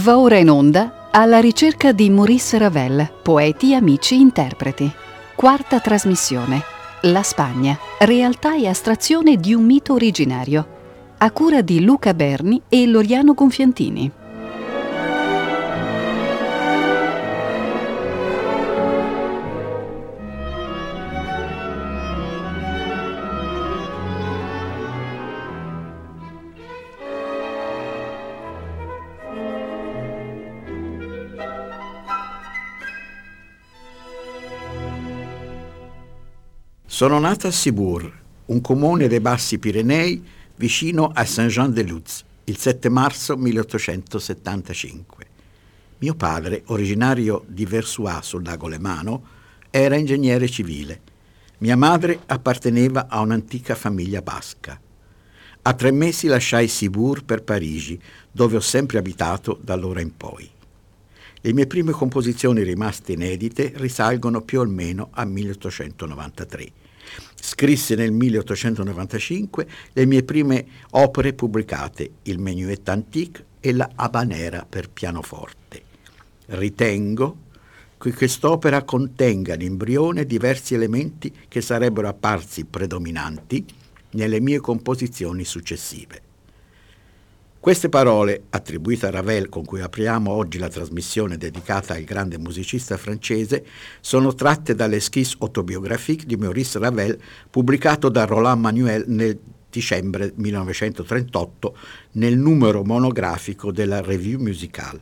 Va ora in onda alla ricerca di Maurice Ravel, poeti, amici, interpreti. Quarta trasmissione. La Spagna, realtà e astrazione di un mito originario. A cura di Luca Berni e Loriano Gonfiantini. Sono nata a Cibourg, un comune dei Bassi Pirenei vicino a Saint-Jean-de-Luz, il 7 marzo 1875. Mio padre, originario di Versoix sul lago Lemano, era ingegnere civile. Mia madre apparteneva a un'antica famiglia basca. A tre mesi lasciai Cibourg per Parigi, dove ho sempre abitato da allora in poi. Le mie prime composizioni rimaste inedite risalgono più o meno a 1893 Scrisse nel 1895 le mie prime opere pubblicate, il Menuet Antique e la Habanera per pianoforte. Ritengo che quest'opera contenga l'imbrione diversi elementi che sarebbero apparsi predominanti nelle mie composizioni successive. Queste parole, attribuite a Ravel con cui apriamo oggi la trasmissione dedicata al grande musicista francese, sono tratte dall'esquisse autobiographique di Maurice Ravel pubblicato da Roland Manuel nel dicembre 1938 nel numero monografico della Revue Musicale.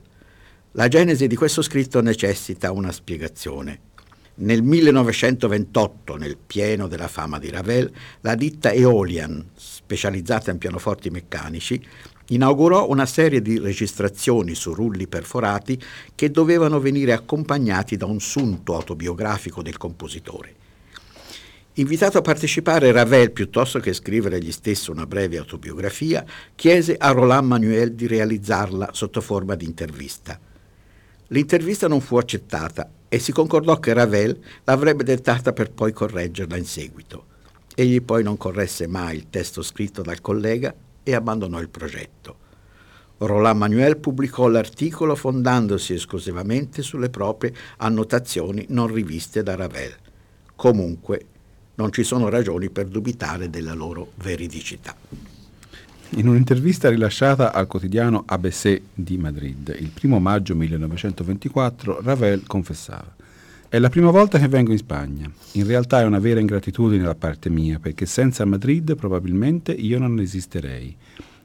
La genesi di questo scritto necessita una spiegazione. Nel 1928, nel pieno della fama di Ravel, la ditta Eolian, specializzata in pianoforti meccanici, inaugurò una serie di registrazioni su rulli perforati che dovevano venire accompagnati da un sunto autobiografico del compositore. Invitato a partecipare, Ravel, piuttosto che scrivere egli stesso una breve autobiografia, chiese a Roland Manuel di realizzarla sotto forma di intervista. L'intervista non fu accettata e si concordò che Ravel l'avrebbe dettata per poi correggerla in seguito. Egli poi non corresse mai il testo scritto dal collega e abbandonò il progetto. Roland Manuel pubblicò l'articolo fondandosi esclusivamente sulle proprie annotazioni non riviste da Ravel. Comunque non ci sono ragioni per dubitare della loro veridicità. In un'intervista rilasciata al quotidiano ABC di Madrid il 1 maggio 1924, Ravel confessava è la prima volta che vengo in Spagna. In realtà è una vera ingratitudine da parte mia, perché senza Madrid probabilmente io non esisterei.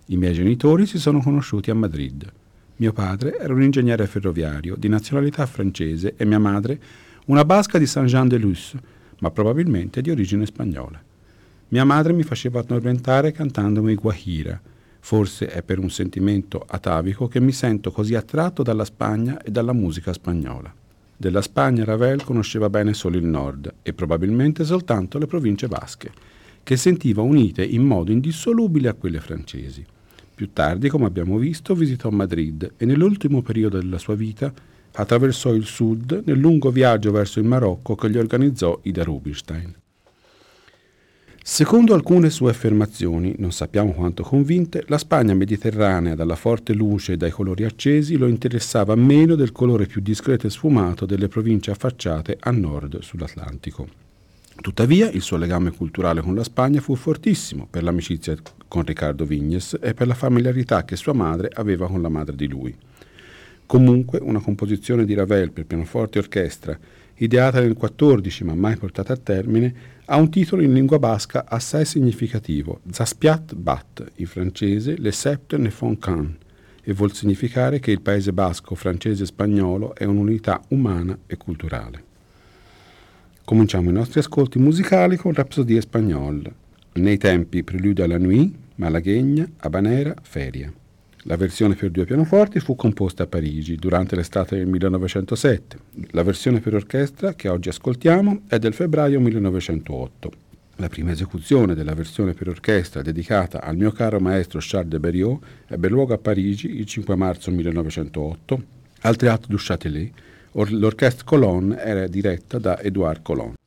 I miei genitori si sono conosciuti a Madrid. Mio padre era un ingegnere ferroviario di nazionalità francese e mia madre una basca di Saint-Jean-de-Luz, ma probabilmente di origine spagnola. Mia madre mi faceva addormentare cantandomi Guajira. Forse è per un sentimento atavico che mi sento così attratto dalla Spagna e dalla musica spagnola. Della Spagna Ravel conosceva bene solo il nord e probabilmente soltanto le province basche, che sentiva unite in modo indissolubile a quelle francesi. Più tardi, come abbiamo visto, visitò Madrid e nell'ultimo periodo della sua vita attraversò il sud nel lungo viaggio verso il Marocco che gli organizzò Ida Rubinstein. Secondo alcune sue affermazioni, non sappiamo quanto convinte, la Spagna mediterranea dalla forte luce e dai colori accesi lo interessava meno del colore più discreto e sfumato delle province affacciate a nord sull'Atlantico. Tuttavia, il suo legame culturale con la Spagna fu fortissimo per l'amicizia con Riccardo Vignes e per la familiarità che sua madre aveva con la madre di lui. Comunque, una composizione di Ravel per pianoforte e orchestra, ideata nel 14 ma mai portata a termine, ha un titolo in lingua basca assai significativo, Zaspiat Bat, in francese Le Sept ne font qu'un, e vuol significare che il paese basco, francese e spagnolo è un'unità umana e culturale. Cominciamo i nostri ascolti musicali con Rapsodie Spagnol, nei tempi Prelude à la Nuit, Malaghegna, Habanera, Feria. La versione per due pianoforti fu composta a Parigi durante l'estate del 1907. La versione per orchestra che oggi ascoltiamo è del febbraio 1908. La prima esecuzione della versione per orchestra dedicata al mio caro maestro Charles de Berriot ebbe luogo a Parigi il 5 marzo 1908 al Théâtre du Châtelet. L'orchestra Colonne era diretta da Edouard Colonne.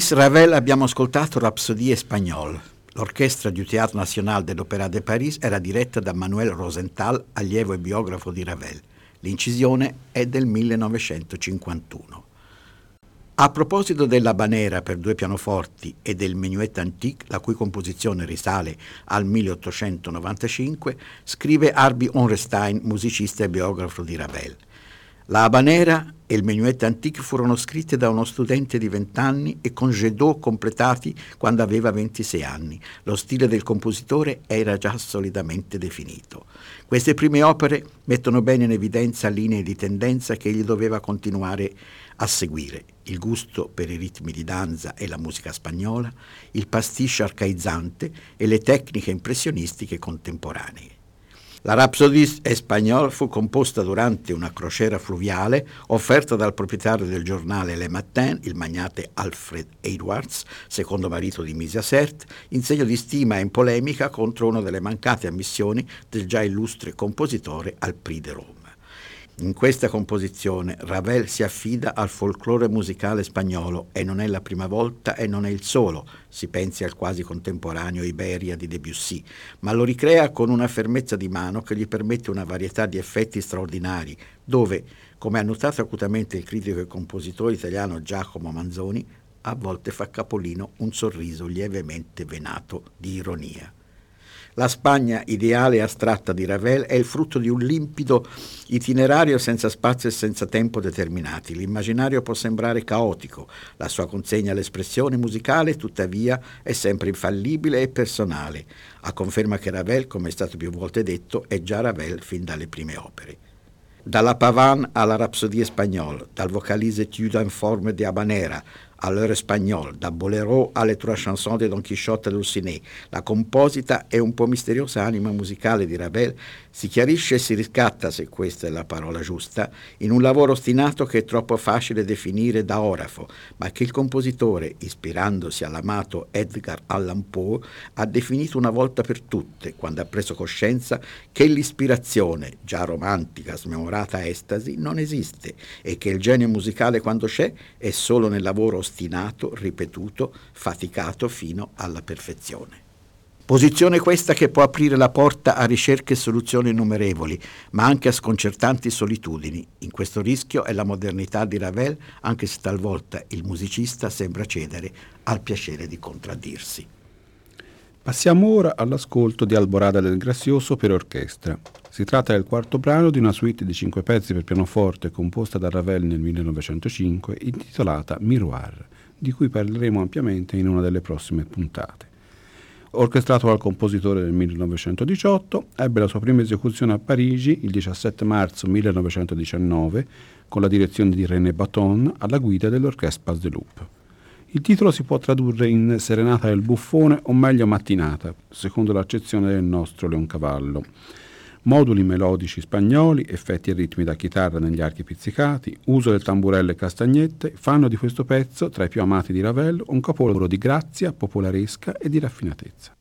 Maurice Ravel abbiamo ascoltato Rhapsodie Espagnole. L'orchestra du Théâtre National de l'Opéra de Paris era diretta da Manuel Rosenthal, allievo e biografo di Ravel. L'incisione è del 1951. A proposito della Banera per due pianoforti e del Menuet Antique, la cui composizione risale al 1895, scrive Arby Onrestein, musicista e biografo di Ravel. La Habanera e il Menuet Antique furono scritte da uno studente di 20 anni e con Gedot completati quando aveva 26 anni. Lo stile del compositore era già solidamente definito. Queste prime opere mettono bene in evidenza linee di tendenza che egli doveva continuare a seguire. Il gusto per i ritmi di danza e la musica spagnola, il pastiche arcaizzante e le tecniche impressionistiche contemporanee. La Rhapsodie Espagnole fu composta durante una crociera fluviale offerta dal proprietario del giornale Le Matin, il magnate Alfred Edwards, secondo marito di Misia Sert, in segno di stima e in polemica contro una delle mancate ammissioni del già illustre compositore al Prix de Rome. In questa composizione Ravel si affida al folklore musicale spagnolo e non è la prima volta e non è il solo, si pensi al quasi contemporaneo Iberia di Debussy, ma lo ricrea con una fermezza di mano che gli permette una varietà di effetti straordinari, dove, come ha notato acutamente il critico e compositore italiano Giacomo Manzoni, a volte fa capolino un sorriso lievemente venato di ironia. La Spagna ideale e astratta di Ravel è il frutto di un limpido itinerario senza spazio e senza tempo determinati. L'immaginario può sembrare caotico, la sua consegna all'espressione musicale tuttavia è sempre infallibile e personale, a conferma che Ravel, come è stato più volte detto, è già Ravel fin dalle prime opere. Dalla Pavane alla Rapsodie Spagnole, dal vocalise Tuda in forme di habanera à l'heure espagnole, da Bolero alle trois chansons di Don Quixote e Dulcinea. La composita e un po' misteriosa anima musicale di Ravel si chiarisce e si riscatta, se questa è la parola giusta, in un lavoro ostinato che è troppo facile definire da orafo, ma che il compositore, ispirandosi all'amato Edgar Allan Poe, ha definito una volta per tutte, quando ha preso coscienza che l'ispirazione, già romantica, smemorata estasi, non esiste e che il genio musicale, quando c'è, è solo nel lavoro ostinato ostinato, ripetuto, faticato fino alla perfezione. Posizione questa che può aprire la porta a ricerche e soluzioni innumerevoli, ma anche a sconcertanti solitudini. In questo rischio è la modernità di Ravel, anche se talvolta il musicista sembra cedere al piacere di contraddirsi. Passiamo ora all'ascolto di Alborada del Grazioso per orchestra. Si tratta del quarto brano di una suite di cinque pezzi per pianoforte composta da Ravel nel 1905 intitolata Miroir, di cui parleremo ampiamente in una delle prossime puntate. Orchestrato dal compositore nel 1918, ebbe la sua prima esecuzione a Parigi il 17 marzo 1919 con la direzione di René Baton alla guida dell'Orchestre Pas de Loup. Il titolo si può tradurre in Serenata del buffone o meglio mattinata, secondo l'accezione del nostro Leoncavallo. Moduli melodici spagnoli, effetti e ritmi da chitarra negli archi pizzicati, uso del tamburello e castagnette fanno di questo pezzo, tra i più amati di Ravel, un capolavoro di grazia, popolaresca e di raffinatezza.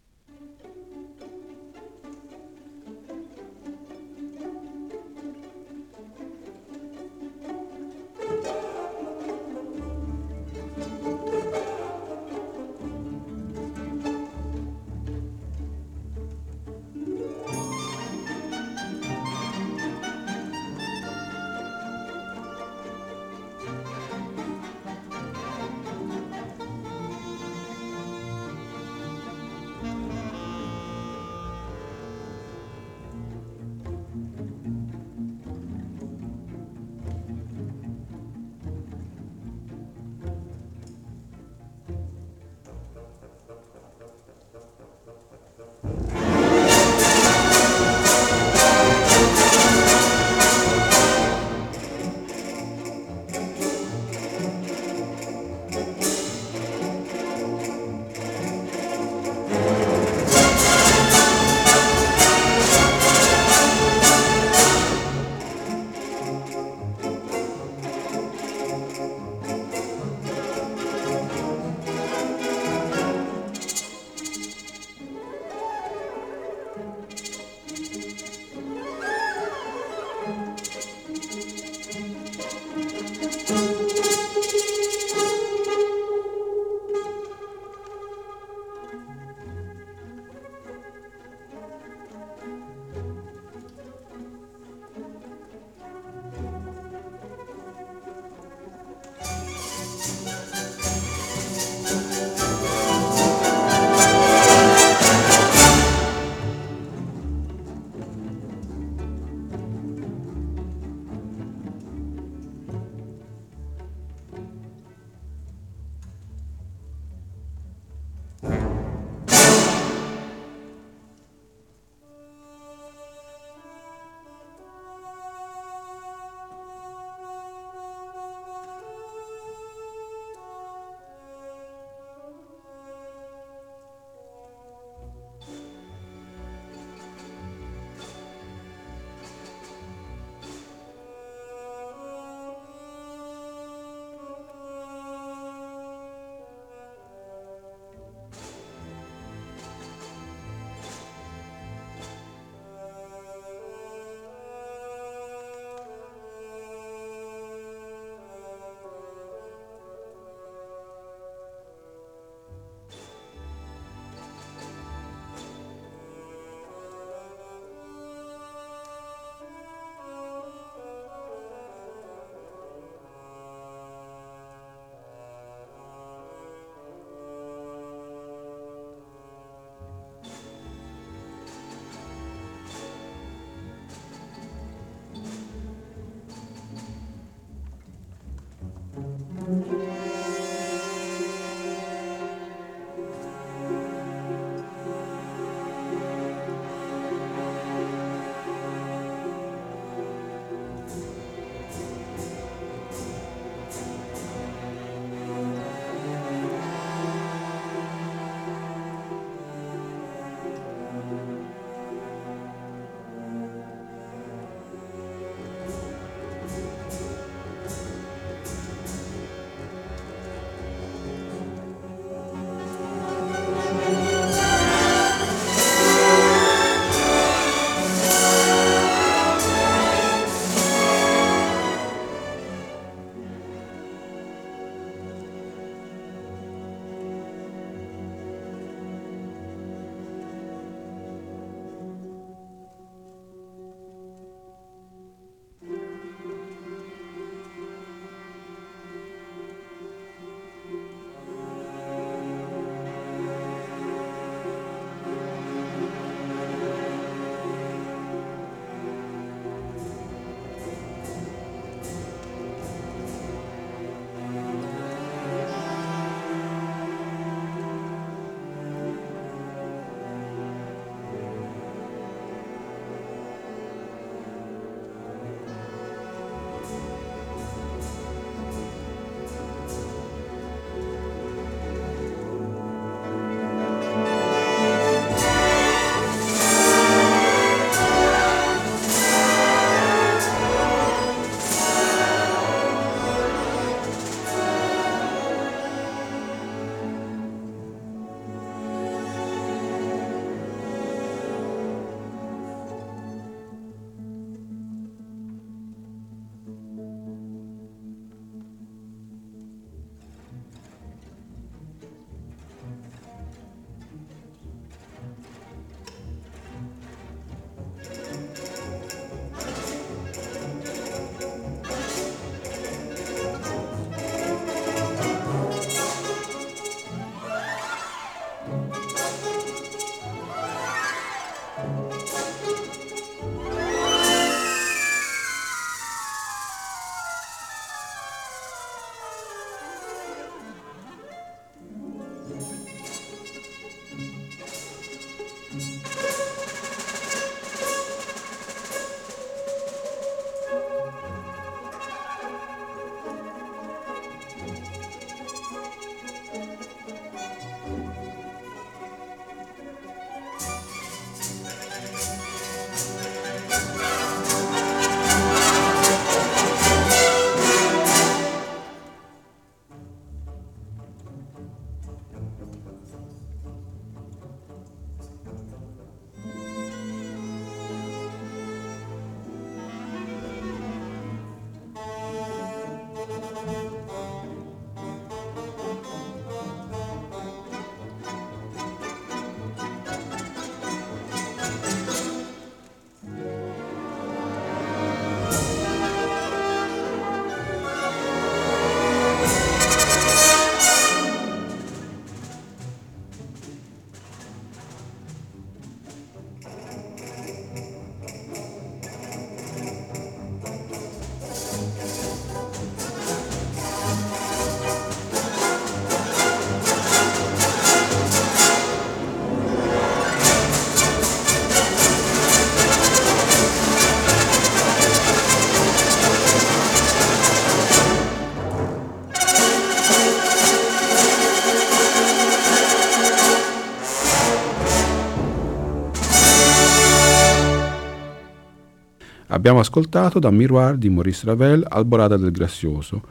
Abbiamo ascoltato da Miroir di Maurice Ravel Alborada del Grazioso.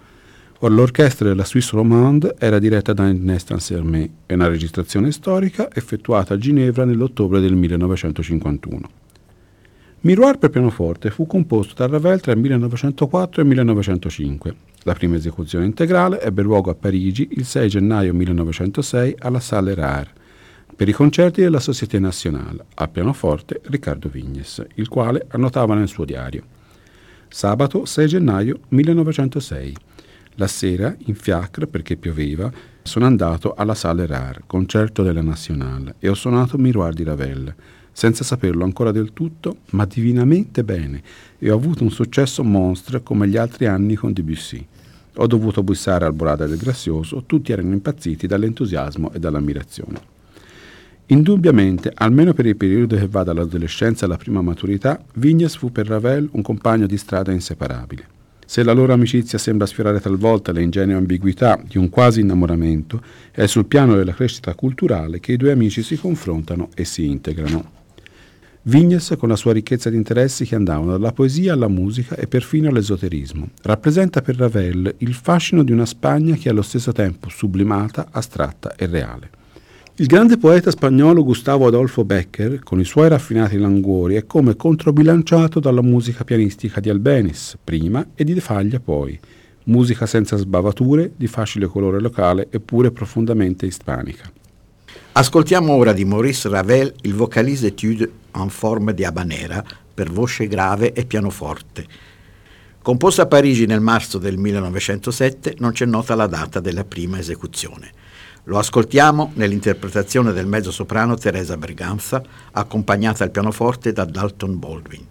Or, l'orchestra della Suisse Romande era diretta da Ernest Ansermet è una registrazione storica effettuata a Ginevra nell'ottobre del 1951. Miroir per pianoforte fu composto da Ravel tra il 1904 e il 1905. La prima esecuzione integrale ebbe luogo a Parigi il 6 gennaio 1906 alla Salle Rare per i concerti della Société Nationale, al pianoforte Riccardo Vignes, il quale annotava nel suo diario. Sabato 6 gennaio 1906. La sera, in fiacre perché pioveva, sono andato alla Salle Rare, concerto della Nationale, e ho suonato Miroir di Ravel senza saperlo ancora del tutto, ma divinamente bene, e ho avuto un successo monstre come gli altri anni con Debussy. Ho dovuto bussare al Borada del Grazioso, tutti erano impazziti dall'entusiasmo e dall'ammirazione. Indubbiamente, almeno per il periodo che va dall'adolescenza alla prima maturità, Vignes fu per Ravel un compagno di strada inseparabile. Se la loro amicizia sembra sfiorare talvolta le ingenue ambiguità di un quasi innamoramento, è sul piano della crescita culturale che i due amici si confrontano e si integrano. Vignes, con la sua ricchezza di interessi che andavano dalla poesia alla musica e perfino all'esoterismo, rappresenta per Ravel il fascino di una Spagna che è allo stesso tempo sublimata, astratta e reale. Il grande poeta spagnolo Gustavo Adolfo Becker, con i suoi raffinati languori, è come controbilanciato dalla musica pianistica di Albenis, prima, e di De Faglia poi, musica senza sbavature, di facile colore locale eppure profondamente ispanica. Ascoltiamo ora di Maurice Ravel il vocalise étude en forme di habanera per voce grave e pianoforte. Composta a Parigi nel marzo del 1907, non c'è nota la data della prima esecuzione. Lo ascoltiamo nell'interpretazione del mezzo-soprano Teresa Berganza, accompagnata al pianoforte da Dalton Baldwin.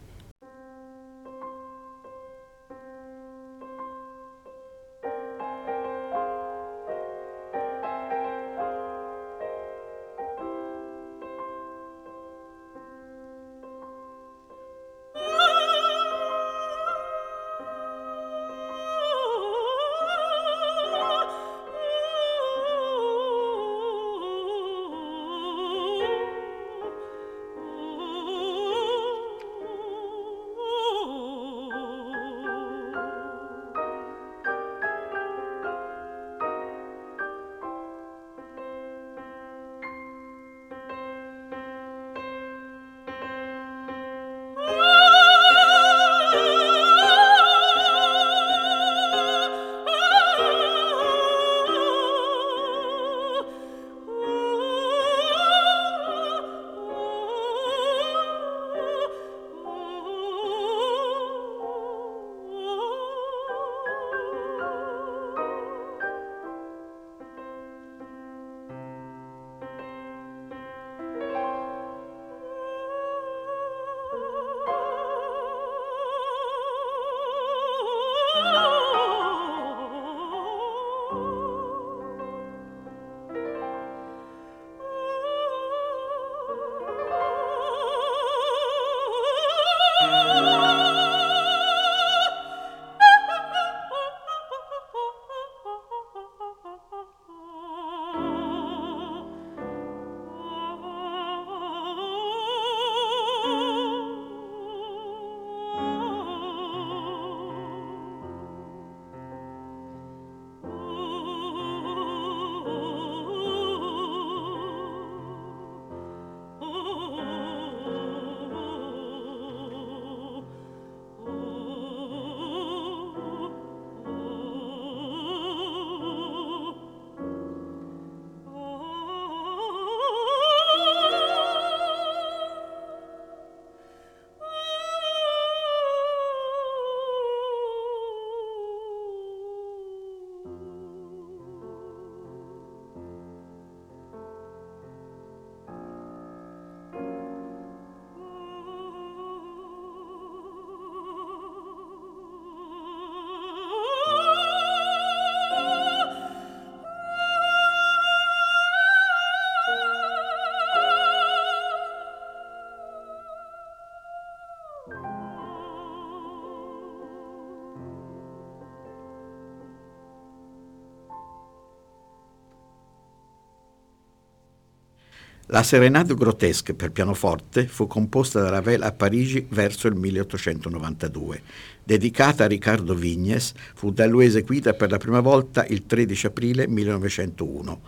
La Serenade Grotesque per pianoforte fu composta da Ravel a Parigi verso il 1892. Dedicata a Riccardo Vignes, fu da lui eseguita per la prima volta il 13 aprile 1901.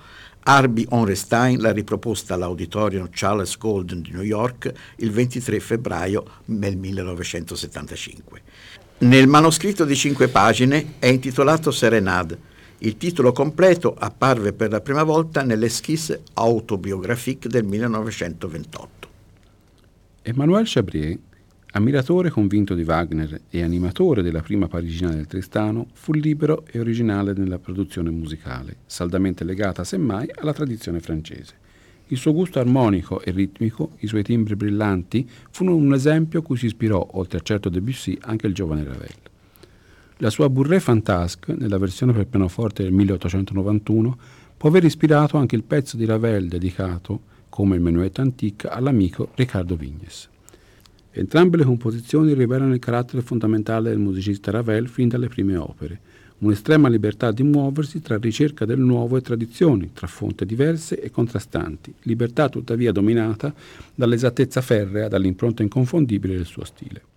Arby Onrestein l'ha riproposta all'Auditorium Charles Golden di New York il 23 febbraio del 1975. Nel manoscritto di cinque pagine è intitolato Serenade il titolo completo apparve per la prima volta nell'Esquisse autobiographique del 1928. Emmanuel Chabrier, ammiratore convinto di Wagner e animatore della prima parigina del Tristano, fu libero e originale nella produzione musicale, saldamente legata semmai alla tradizione francese. Il suo gusto armonico e ritmico, i suoi timbri brillanti, furono un esempio cui si ispirò, oltre a certo Debussy, anche il giovane Ravel. La sua Bourrée Fantasque, nella versione per pianoforte del 1891, può aver ispirato anche il pezzo di Ravel dedicato, come il Menuetto Antique, all'amico Riccardo Vignes. Entrambe le composizioni rivelano il carattere fondamentale del musicista Ravel fin dalle prime opere, un'estrema libertà di muoversi tra ricerca del nuovo e tradizioni, tra fonti diverse e contrastanti, libertà tuttavia dominata dall'esattezza ferrea, dall'impronta inconfondibile del suo stile.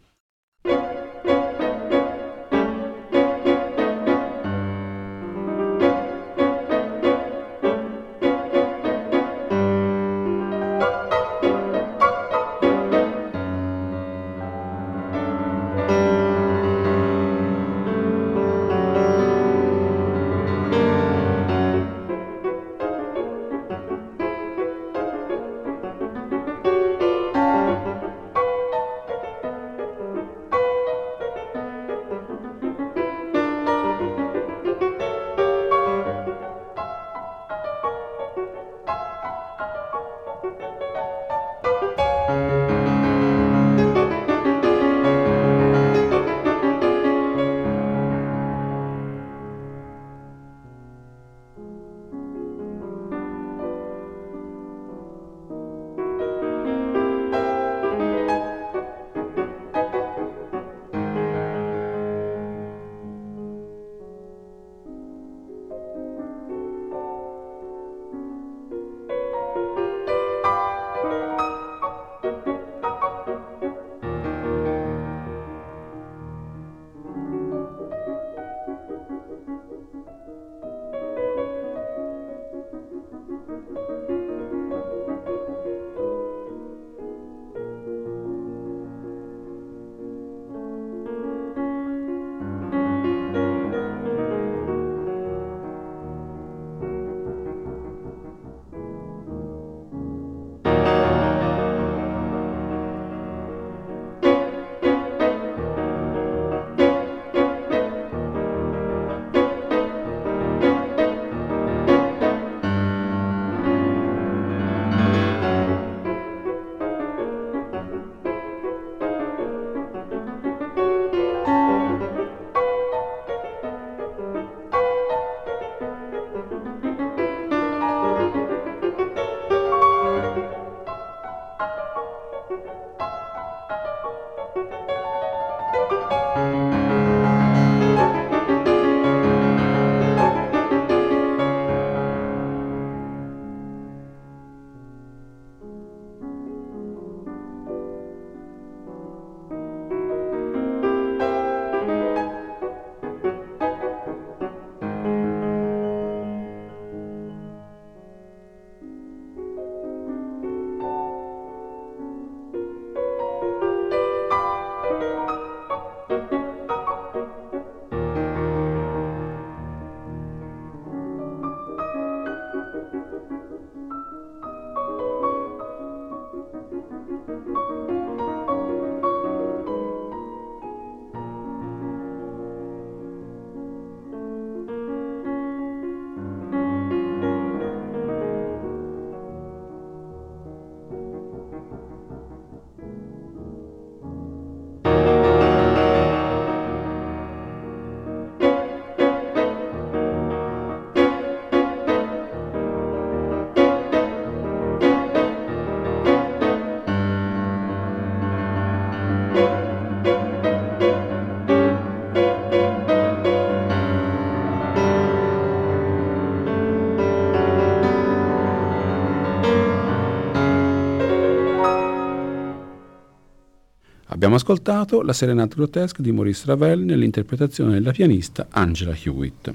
Abbiamo ascoltato la Serenata Grotesque di Maurice Ravel nell'interpretazione della pianista Angela Hewitt.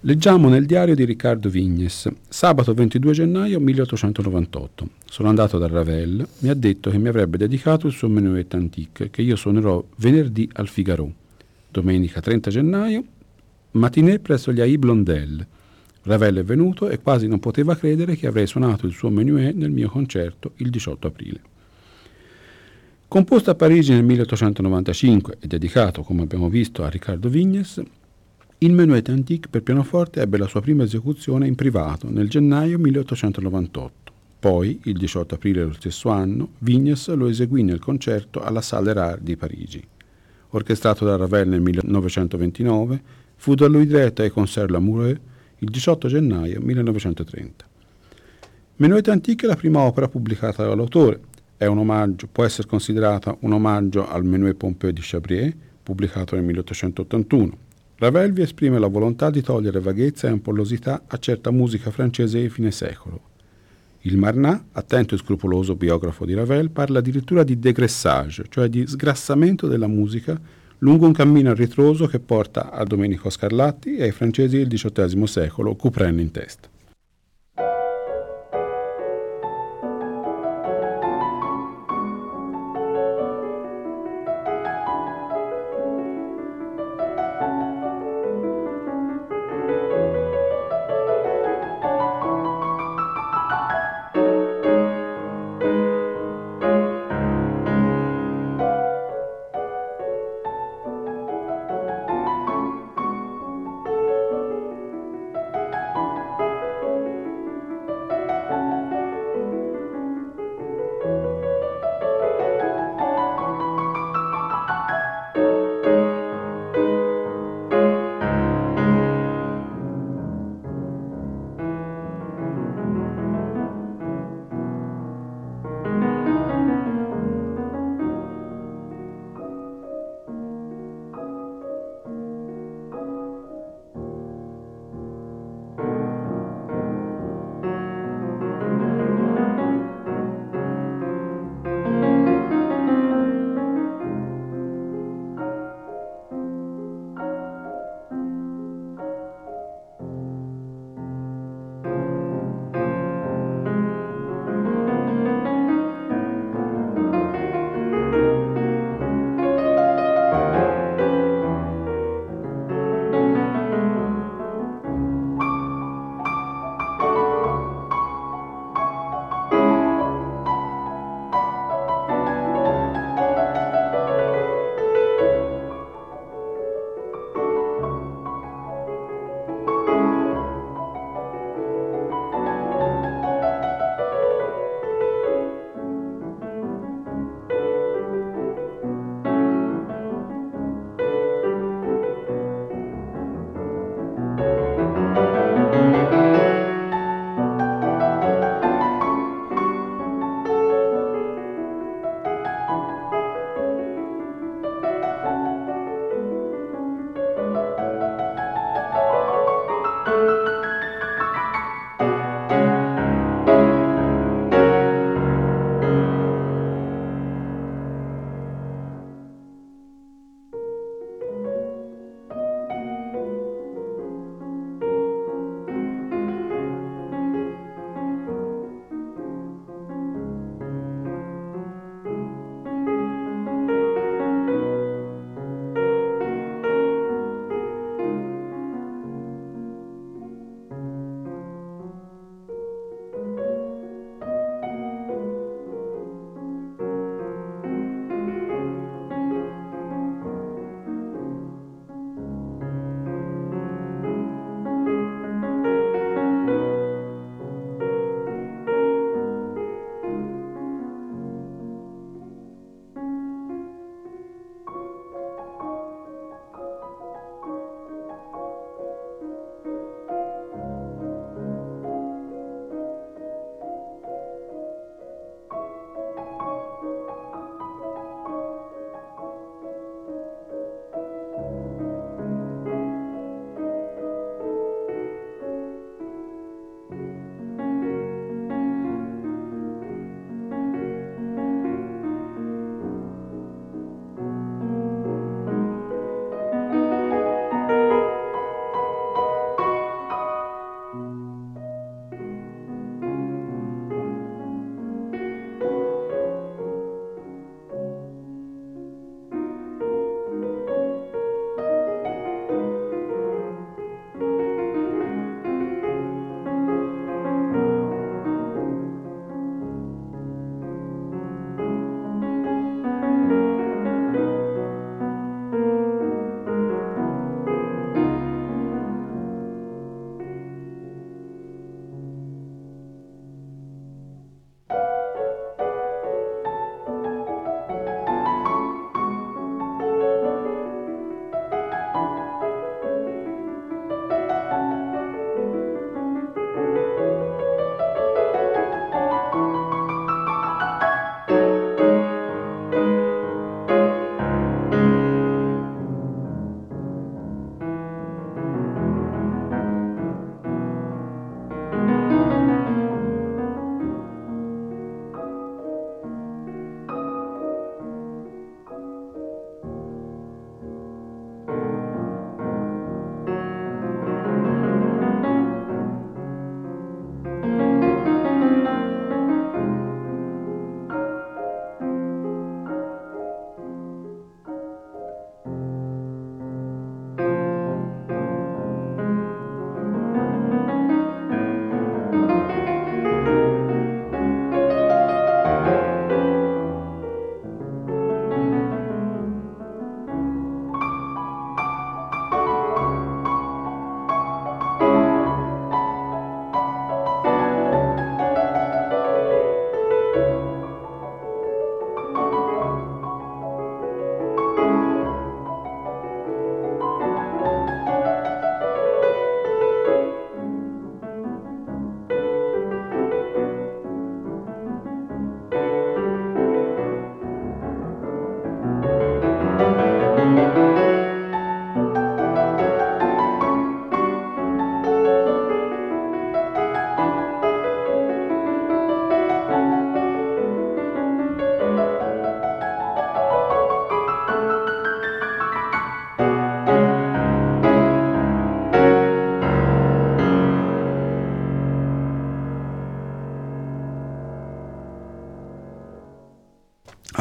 Leggiamo nel diario di Riccardo Vignes, sabato 22 gennaio 1898. Sono andato da Ravel, mi ha detto che mi avrebbe dedicato il suo Menuet Antique, che io suonerò venerdì al Figaro. Domenica 30 gennaio, matinée presso gli AI Blondel. Ravel è venuto e quasi non poteva credere che avrei suonato il suo Menuet nel mio concerto il 18 aprile. Composto a Parigi nel 1895 e dedicato, come abbiamo visto, a Riccardo Vignes, il Menuet Antique per pianoforte ebbe la sua prima esecuzione in privato nel gennaio 1898. Poi, il 18 aprile dello stesso anno, Vignes lo eseguì nel concerto alla Salle Rare di Parigi. Orchestrato da Ravel nel 1929, fu da lui diretto ai Concert Lamoureux il 18 gennaio 1930. Menuet Antique è la prima opera pubblicata dall'autore. È un omaggio, può essere considerata un omaggio al Menuet Pompeux di Chabrier, pubblicato nel 1881. Ravel vi esprime la volontà di togliere vaghezza e ampollosità a certa musica francese di fine secolo. Il Marnat, attento e scrupoloso biografo di Ravel, parla addirittura di dégraissage, cioè di sgrassamento della musica lungo un cammino a ritroso che porta a Domenico Scarlatti e ai francesi del XVIII secolo, Couperin in testa.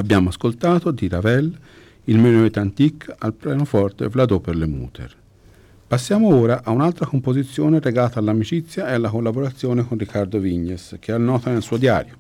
Abbiamo ascoltato di Ravel il Menuet Antique al pianoforte Vladò per le Muter. Passiamo ora a un'altra composizione legata all'amicizia e alla collaborazione con Riccardo Vignes, che annota nel suo diario.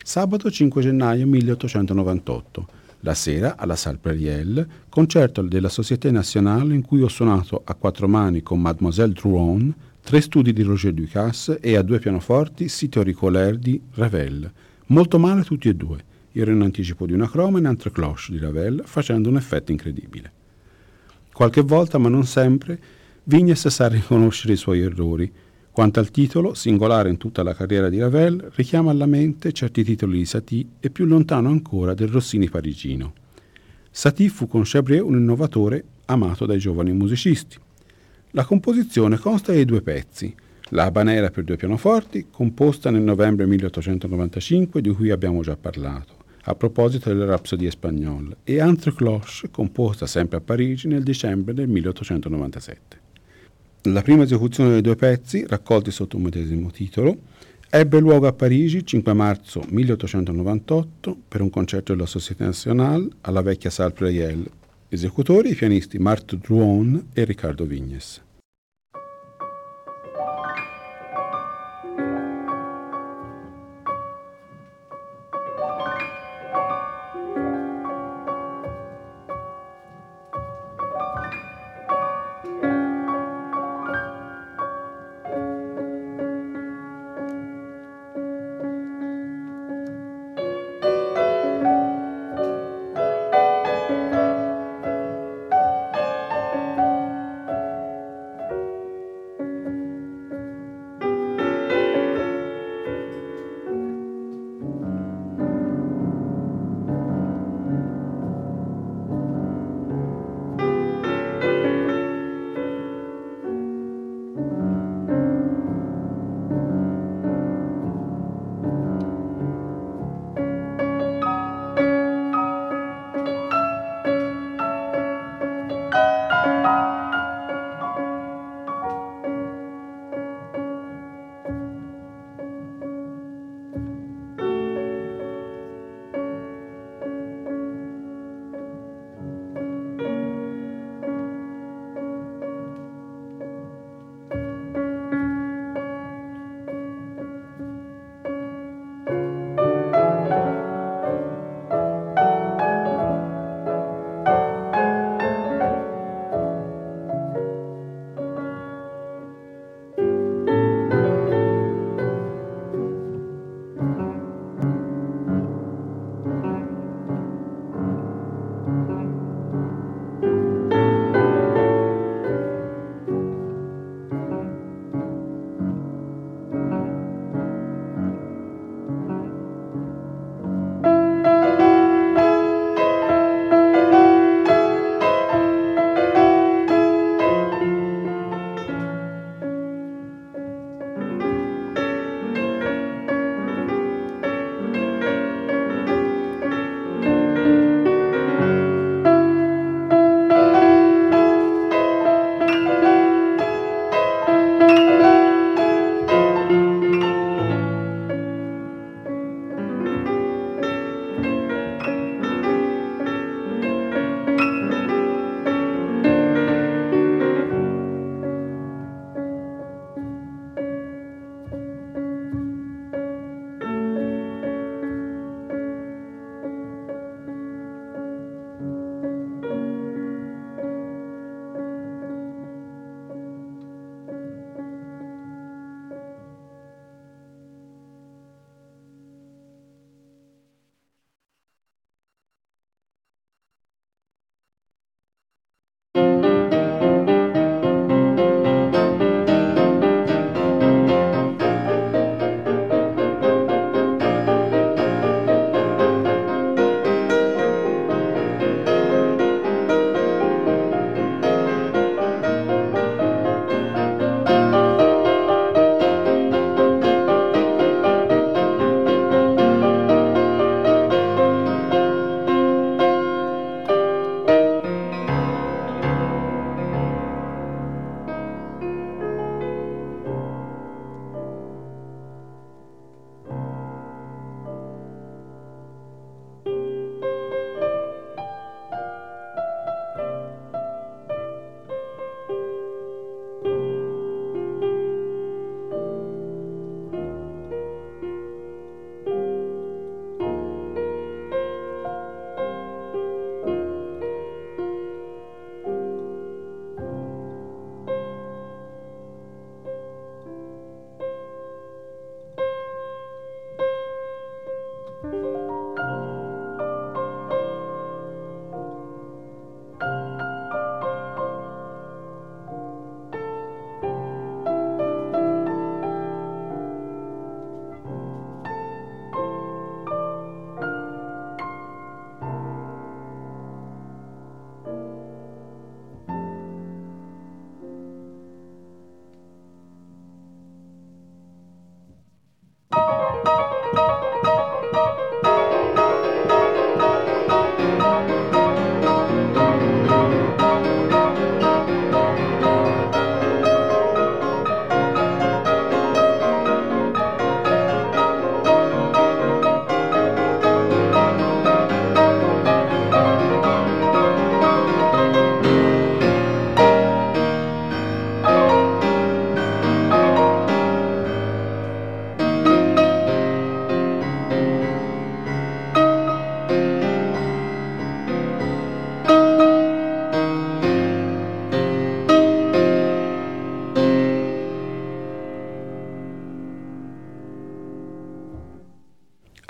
Sabato 5 gennaio 1898, la sera alla Salle Pluriel, concerto della Société Nationale in cui ho suonato a quattro mani con Mademoiselle Drouin, tre studi di Roger Ducasse e a due pianoforti siti auricolari di Ravel. Molto male tutti e due. Ero in anticipo di una croma in entre cloche di Ravel, facendo un effetto incredibile. Qualche volta, ma non sempre, Vignes sa riconoscere i suoi errori. Quanto al titolo, singolare in tutta la carriera di Ravel, richiama alla mente certi titoli di Satie e più lontano ancora del Rossini parigino. Satie fu con Chabrier un innovatore amato dai giovani musicisti. La composizione consta di due pezzi, la Habanera per due pianoforti, composta nel novembre 1895, di cui abbiamo già parlato, a proposito delle Rapsodie Espagnole, e Entre Cloche, composta sempre a Parigi nel dicembre del 1897. La prima esecuzione dei due pezzi, raccolti sotto un medesimo titolo, ebbe luogo a Parigi 5 marzo 1898 per un concerto della Société Nationale alla vecchia Salle Pleyel. Esecutori i pianisti Marthe Drouin e Riccardo Vignes.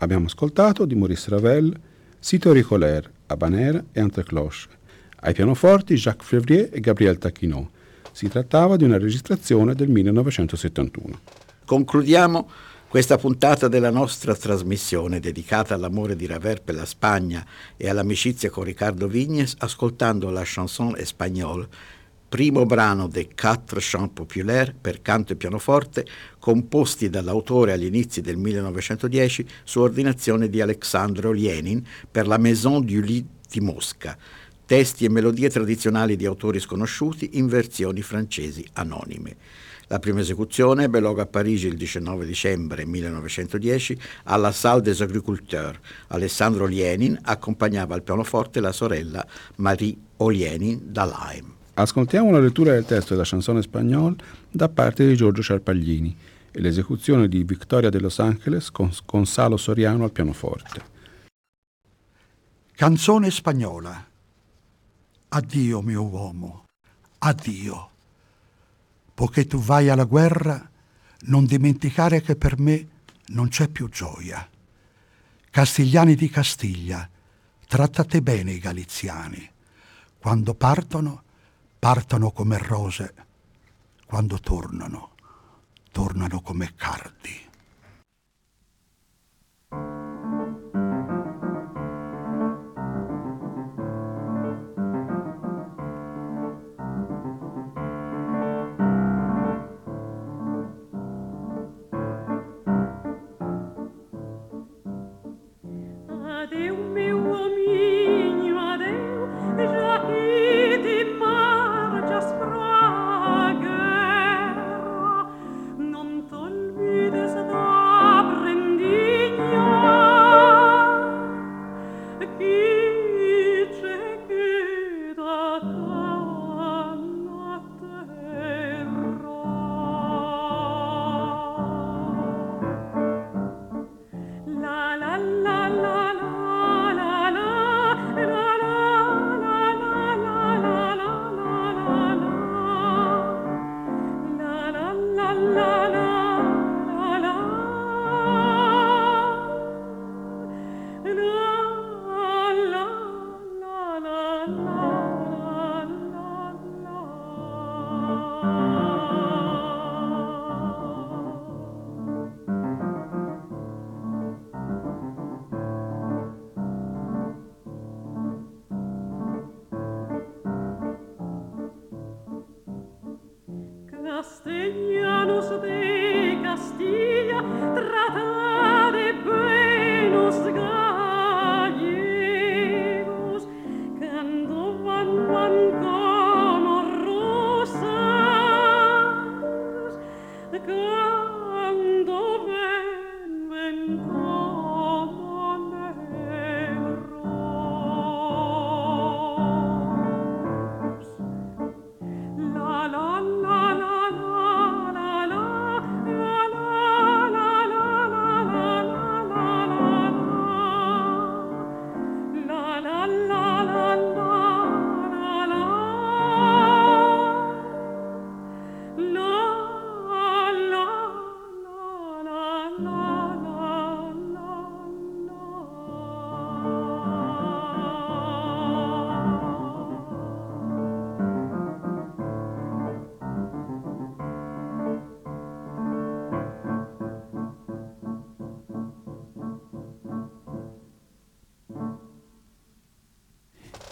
Abbiamo ascoltato di Maurice Ravel, Sito Ricoler, Habanera e Entrecloche. Ai pianoforti Jacques Fevrier e Gabriel Taquinot. Si trattava di una registrazione del 1971. Concludiamo questa puntata della nostra trasmissione dedicata all'amore di Ravel per la Spagna e all'amicizia con Riccardo Vignes ascoltando la chanson espagnole, primo brano dei Quatre Chants Populaires per canto e pianoforte composti dall'autore agli inizi del 1910 su ordinazione di Alexandro Lenin per la Maison du Lit di Mosca, testi e melodie tradizionali di autori sconosciuti in versioni francesi anonime. La prima esecuzione ebbe luogo a Parigi il 19 dicembre 1910 alla Salle des Agriculteurs. Alessandro Lienin accompagnava al pianoforte la sorella Marie Olienin da Laim. Ascoltiamo la lettura del testo della chanson spagnola da parte di Giorgio Ciarpaglini e l'esecuzione di Victoria de Los Angeles con Gonzalo Soriano al pianoforte. Canzone spagnola. Addio mio uomo, addio poiché tu vai alla guerra, non dimenticare che per me non c'è più gioia. Castigliani di Castiglia, trattate bene i galiziani. Quando partono, partono come rose. Quando tornano, tornano come cardi.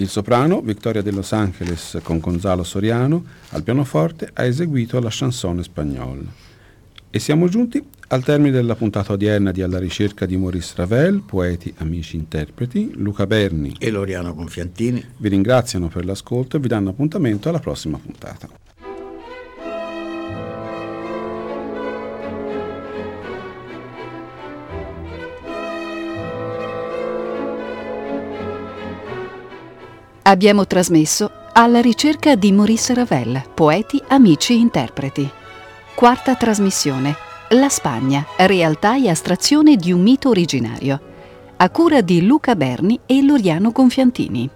Il soprano, Victoria de Los Angeles con Gonzalo Soriano, al pianoforte ha eseguito la chanson spagnola. E siamo giunti al termine della puntata odierna di Alla ricerca di Maurice Ravel, poeti, amici, interpreti, Luca Berni e Loriano Confiantini vi ringraziano per l'ascolto e vi danno appuntamento alla prossima puntata. Abbiamo trasmesso Alla ricerca di Maurice Ravel, poeti, amici, interpreti. Quarta trasmissione. La Spagna, realtà e astrazione di un mito originario. A cura di Luca Berni e Loriano Confiantini.